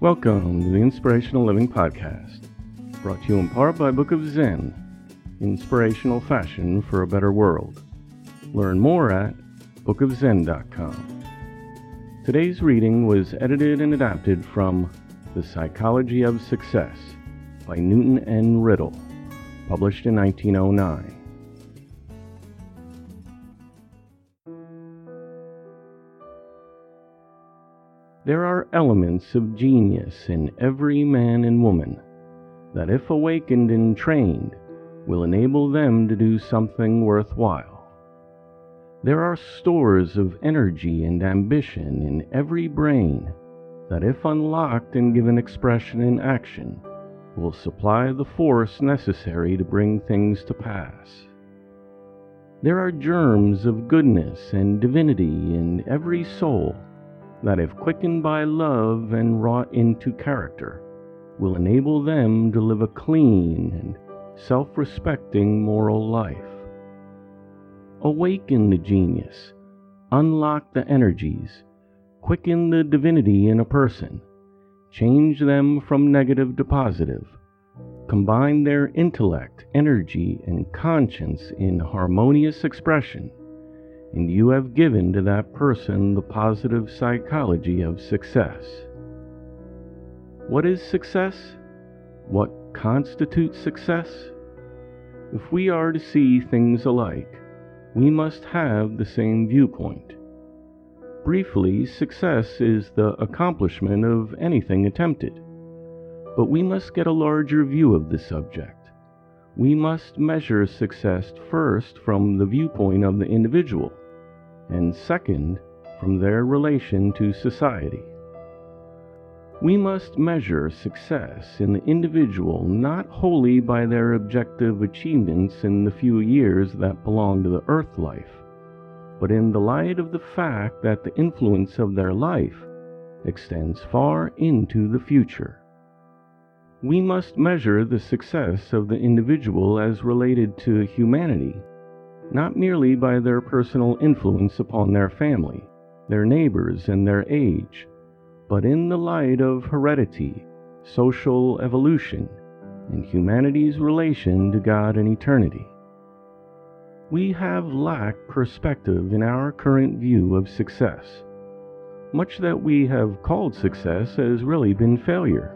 Welcome to the Inspirational Living Podcast, brought to you in part by Book of Zen, inspirational fashion for a better world. Learn more at bookofzen.com. Today's reading was edited and adapted from The Psychology of Success by Newton N. Riddell, published in 1909. There are elements of genius in every man and woman that, if awakened and trained, will enable them to do something worthwhile. There are stores of energy and ambition in every brain that, if unlocked and given expression in action, will supply the force necessary to bring things to pass. There are germs of goodness and divinity in every soul that, if quickened by love and wrought into character, will enable them to live a clean and self respecting moral life. Awaken the genius, unlock the energies, quicken the divinity in a person, change them from negative to positive, combine their intellect, energy, and conscience in harmonious expression and you have given to that person the positive psychology of success. What is success? What constitutes success? If we are to see things alike, we must have the same viewpoint. Briefly, success is the accomplishment of anything attempted. But we must get a larger view of the subject we must measure success first from the viewpoint of the individual, and second, from their relation to society. We must measure success in the individual not wholly by their objective achievements in the few years that belong to the earth life, but in the light of the fact that the influence of their life extends far into the future. We must measure the success of the individual as related to humanity, not merely by their personal influence upon their family, their neighbors, and their age, but in the light of heredity, social evolution, and humanity's relation to God and eternity. We have lacked perspective in our current view of success. Much that we have called success has really been failure.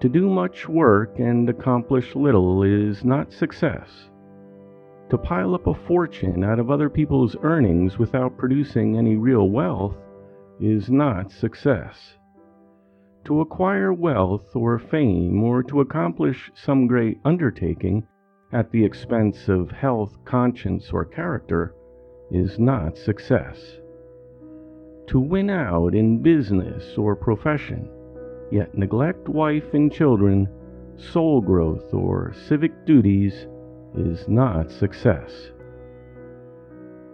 To do much work and accomplish little is not success. To pile up a fortune out of other people's earnings without producing any real wealth is not success. To acquire wealth or fame or to accomplish some great undertaking at the expense of health, conscience, or character is not success. To win out in business or profession yet neglect wife and children, soul growth, or civic duties is not success.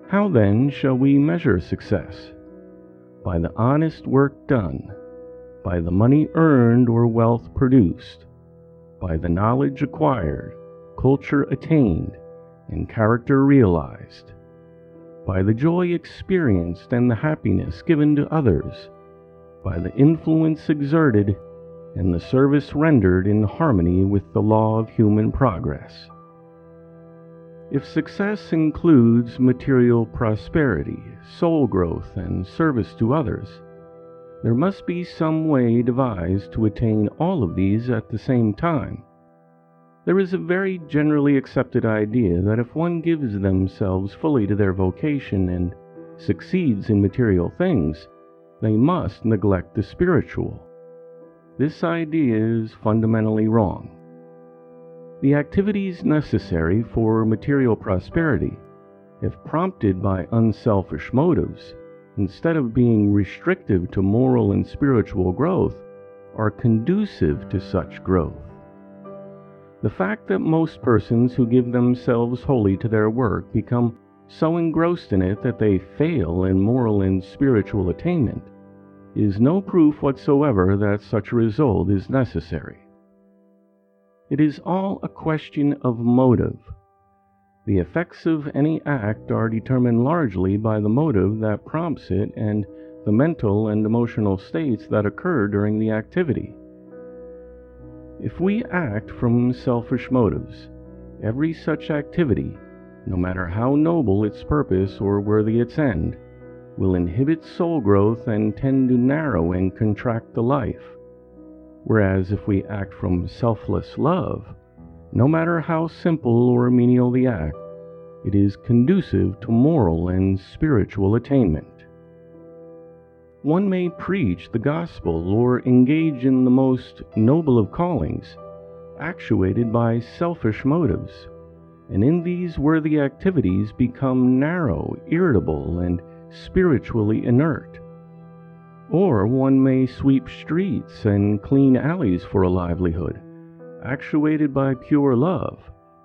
How then shall we measure success? By the honest work done, by the money earned or wealth produced, by the knowledge acquired, culture attained, and character realized, by the joy experienced and the happiness given to others by the influence exerted and the service rendered in harmony with the law of human progress. If success includes material prosperity, soul growth, and service to others, there must be some way devised to attain all of these at the same time. There is a very generally accepted idea that if one gives themselves fully to their vocation and succeeds in material things, they must neglect the spiritual. This idea is fundamentally wrong. The activities necessary for material prosperity, if prompted by unselfish motives, instead of being restrictive to moral and spiritual growth, are conducive to such growth. The fact that most persons who give themselves wholly to their work become so engrossed in it that they fail in moral and spiritual attainment is no proof whatsoever that such a result is necessary. It is all a question of motive. The effects of any act are determined largely by the motive that prompts it and the mental and emotional states that occur during the activity. If we act from selfish motives, every such activity, no matter how noble its purpose or worthy its end, will inhibit soul growth and tend to narrow and contract the life. Whereas if we act from selfless love, no matter how simple or menial the act, it is conducive to moral and spiritual attainment. One may preach the gospel or engage in the most noble of callings, actuated by selfish motives, and in these worthy activities become narrow, irritable, and spiritually inert. Or one may sweep streets and clean alleys for a livelihood, actuated by pure love,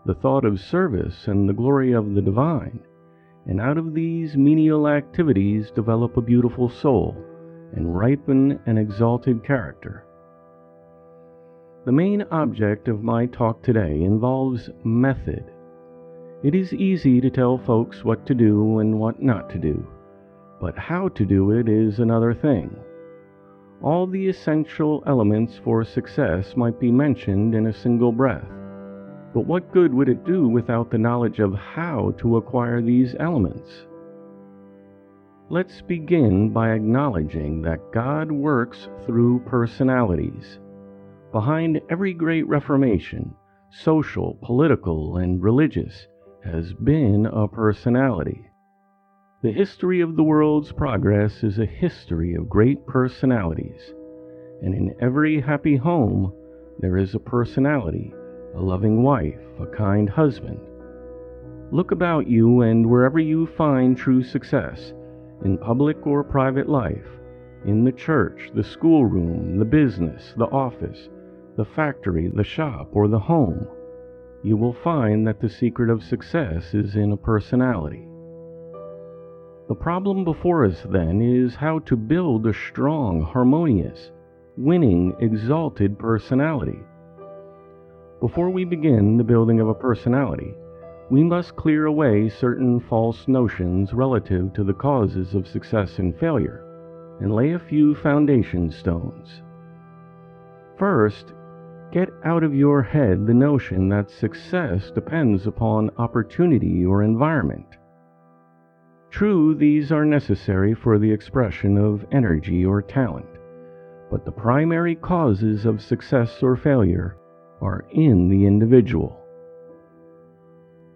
the thought of service and the glory of the divine, and out of these menial activities develop a beautiful soul and ripen an exalted character. The main object of my talk today involves method. It is easy to tell folks what to do and what not to do, but how to do it is another thing. All the essential elements for success might be mentioned in a single breath, but what good would it do without the knowledge of how to acquire these elements? Let's begin by acknowledging that God works through personalities. Behind every great reformation, social, political, and religious, has been a personality. The history of the world's progress is a history of great personalities, and in every happy home there is a personality, a loving wife, a kind husband. Look about you, and wherever you find true success, in public or private life, in the church, the schoolroom, the business, the office, the factory, the shop, or the home, you will find that the secret of success is in a personality. The problem before us, then, is how to build a strong, harmonious, winning, exalted personality. Before we begin the building of a personality, we must clear away certain false notions relative to the causes of success and failure and lay a few foundation stones. First, get out of your head the notion that success depends upon opportunity or environment. True, these are necessary for the expression of energy or talent, but the primary causes of success or failure are in the individual.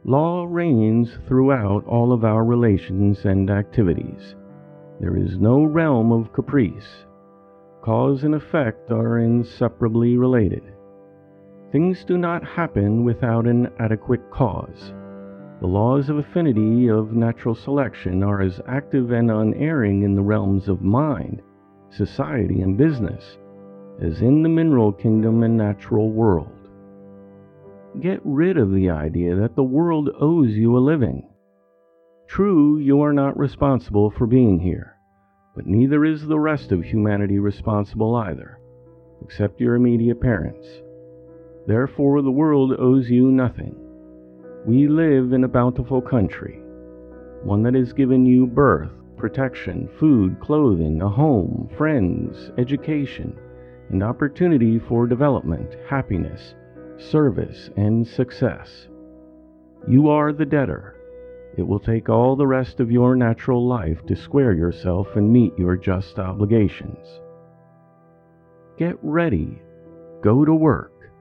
Law reigns throughout all of our relations and activities. There is no realm of caprice. Cause and effect are inseparably related. Things do not happen without an adequate cause. The laws of affinity of natural selection are as active and unerring in the realms of mind, society, and business as in the mineral kingdom and natural world. Get rid of the idea that the world owes you a living. True, you are not responsible for being here, but neither is the rest of humanity responsible either, except your immediate parents. Therefore, the world owes you nothing. We live in a bountiful country, one that has given you birth, protection, food, clothing, a home, friends, education, and opportunity for development, happiness, service, and success. You are the debtor. It will take all the rest of your natural life to square yourself and meet your just obligations. Get ready. Go to work.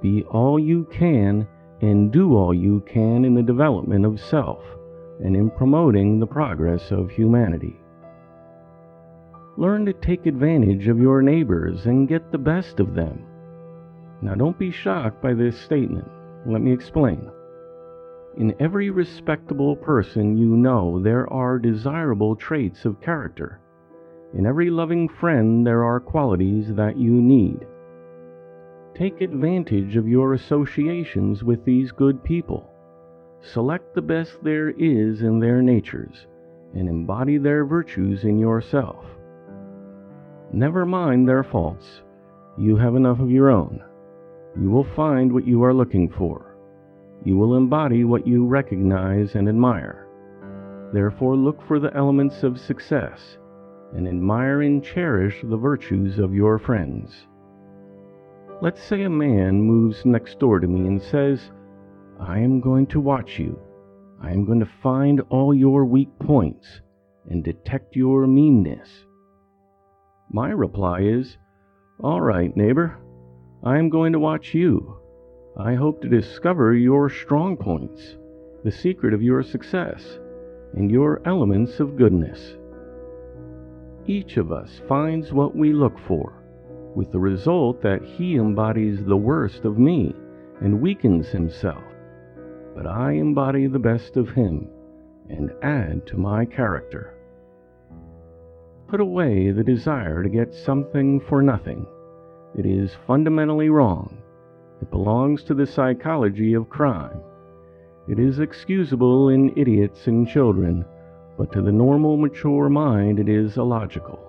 Be all you can and do all you can in the development of self and in promoting the progress of humanity. Learn to take advantage of your neighbors and get the best of them. Now, don't be shocked by this statement. Let me explain. In every respectable person you know, there are desirable traits of character. In every loving friend, there are qualities that you need. Take advantage of your associations with these good people. Select the best there is in their natures and embody their virtues in yourself. Never mind their faults. You have enough of your own you will find what you are looking for. You will embody what you recognize and admire. Therefore, look for the elements of success and admire and cherish the virtues of your friends. Let's say a man moves next door to me and says, I am going to watch you. I am going to find all your weak points and detect your meanness. My reply is, All right, neighbor, I am going to watch you. I hope to discover your strong points, the secret of your success, and your elements of goodness. Each of us finds what we look for with the result that he embodies the worst of me and weakens himself. But I embody the best of him and add to my character. Put away the desire to get something for nothing. It is fundamentally wrong. It belongs to the psychology of crime. It is excusable in idiots and children, but to the normal, mature mind it is illogical.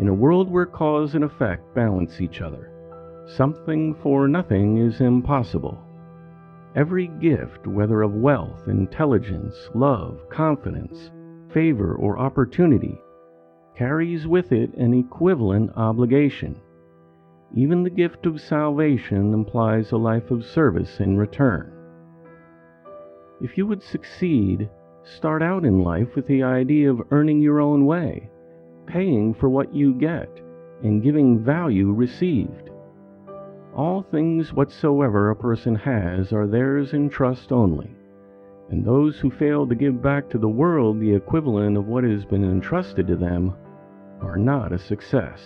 In a world where cause and effect balance each other, something for nothing is impossible. Every gift, whether of wealth, intelligence, love, confidence, favor, or opportunity, carries with it an equivalent obligation. Even the gift of salvation implies a life of service in return. If you would succeed, start out in life with the idea of earning your own way paying for what you get, and giving value received. All things whatsoever a person has are theirs in trust only, and those who fail to give back to the world the equivalent of what has been entrusted to them are not a success.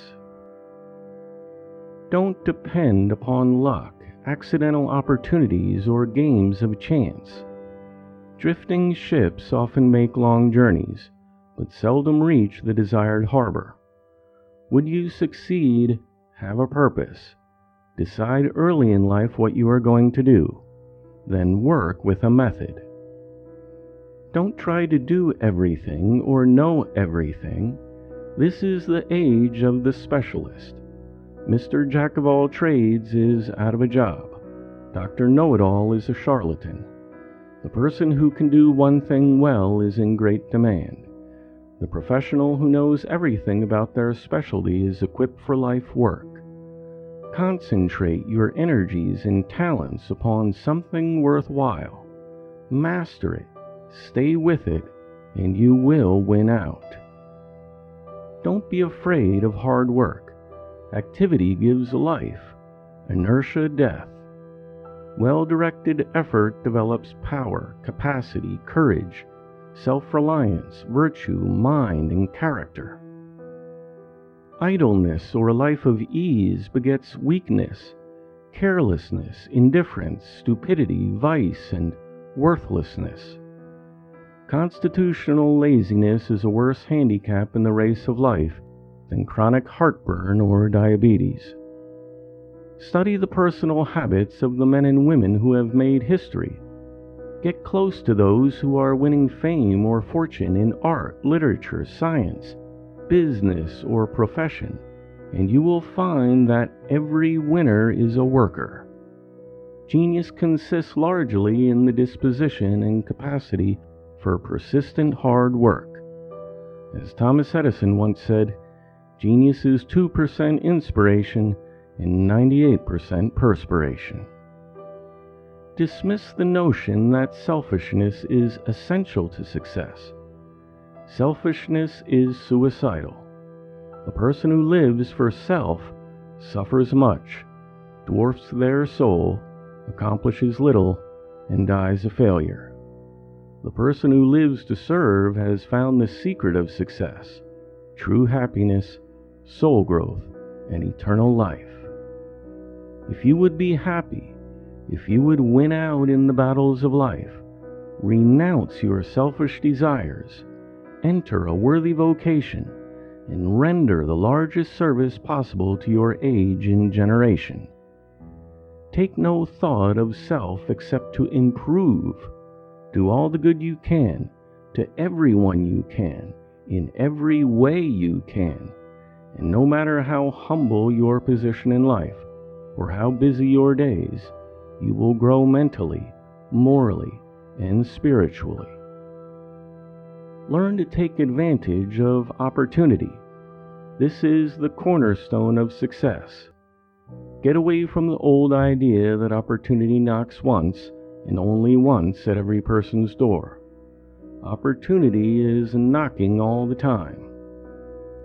Don't depend upon luck, accidental opportunities, or games of chance. Drifting ships often make long journeys but seldom reach the desired harbor. Would you succeed, have a purpose. Decide early in life what you are going to do, then work with a method. Don't try to do everything or know everything. This is the age of the specialist. Mr. Jack of all trades is out of a job. Dr. Know It All is a charlatan. The person who can do one thing well is in great demand. The professional who knows everything about their specialty is equipped for life work. Concentrate your energies and talents upon something worthwhile. Master it, stay with it, and you will win out. Don't be afraid of hard work. Activity gives life, inertia death. Well directed effort develops power, capacity, courage, self reliance, virtue, mind, and character. Idleness or a life of ease begets weakness, carelessness, indifference, stupidity, vice, and worthlessness. Constitutional laziness is a worse handicap in the race of life than chronic heartburn or diabetes. Study the personal habits of the men and women who have made history Get close to those who are winning fame or fortune in art, literature, science, business, or profession, and you will find that every winner is a worker. Genius consists largely in the disposition and capacity for persistent hard work. As Thomas Edison once said, genius is 2% inspiration and 98% perspiration dismiss the notion that selfishness is essential to success. Selfishness is suicidal. The person who lives for self suffers much, dwarfs their soul, accomplishes little, and dies a failure. The person who lives to serve has found the secret of success, true happiness, soul growth, and eternal life. If you would be happy, if you would win out in the battles of life, renounce your selfish desires, enter a worthy vocation, and render the largest service possible to your age and generation. Take no thought of self except to improve. Do all the good you can, to everyone you can, in every way you can, and no matter how humble your position in life, or how busy your days, you will grow mentally, morally, and spiritually. Learn to take advantage of opportunity. This is the cornerstone of success. Get away from the old idea that opportunity knocks once and only once at every person's door. Opportunity is knocking all the time.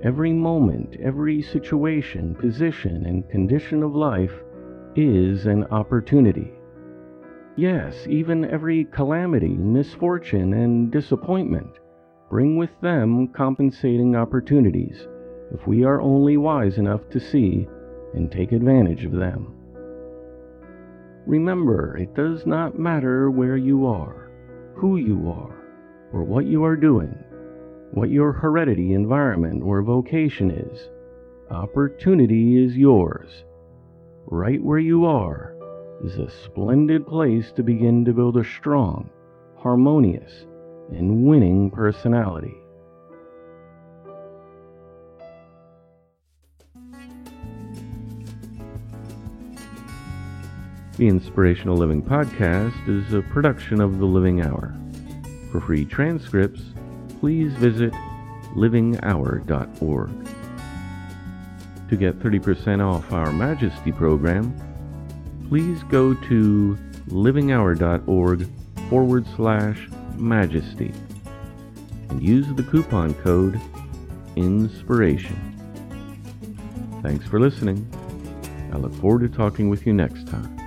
Every moment, every situation, position, and condition of life is an opportunity. Yes, even every calamity, misfortune, and disappointment bring with them compensating opportunities if we are only wise enough to see and take advantage of them. Remember, it does not matter where you are, who you are, or what you are doing, what your heredity, environment, or vocation is. Opportunity is yours. Right where you are is a splendid place to begin to build a strong, harmonious, and winning personality. The Inspirational Living Podcast is a production of The Living Hour. For free transcripts, please visit livinghour.org. To get 30% off our Majesty program, please go to livinghour.org forward slash majesty and use the coupon code INSPIRATION. Thanks for listening. I look forward to talking with you next time.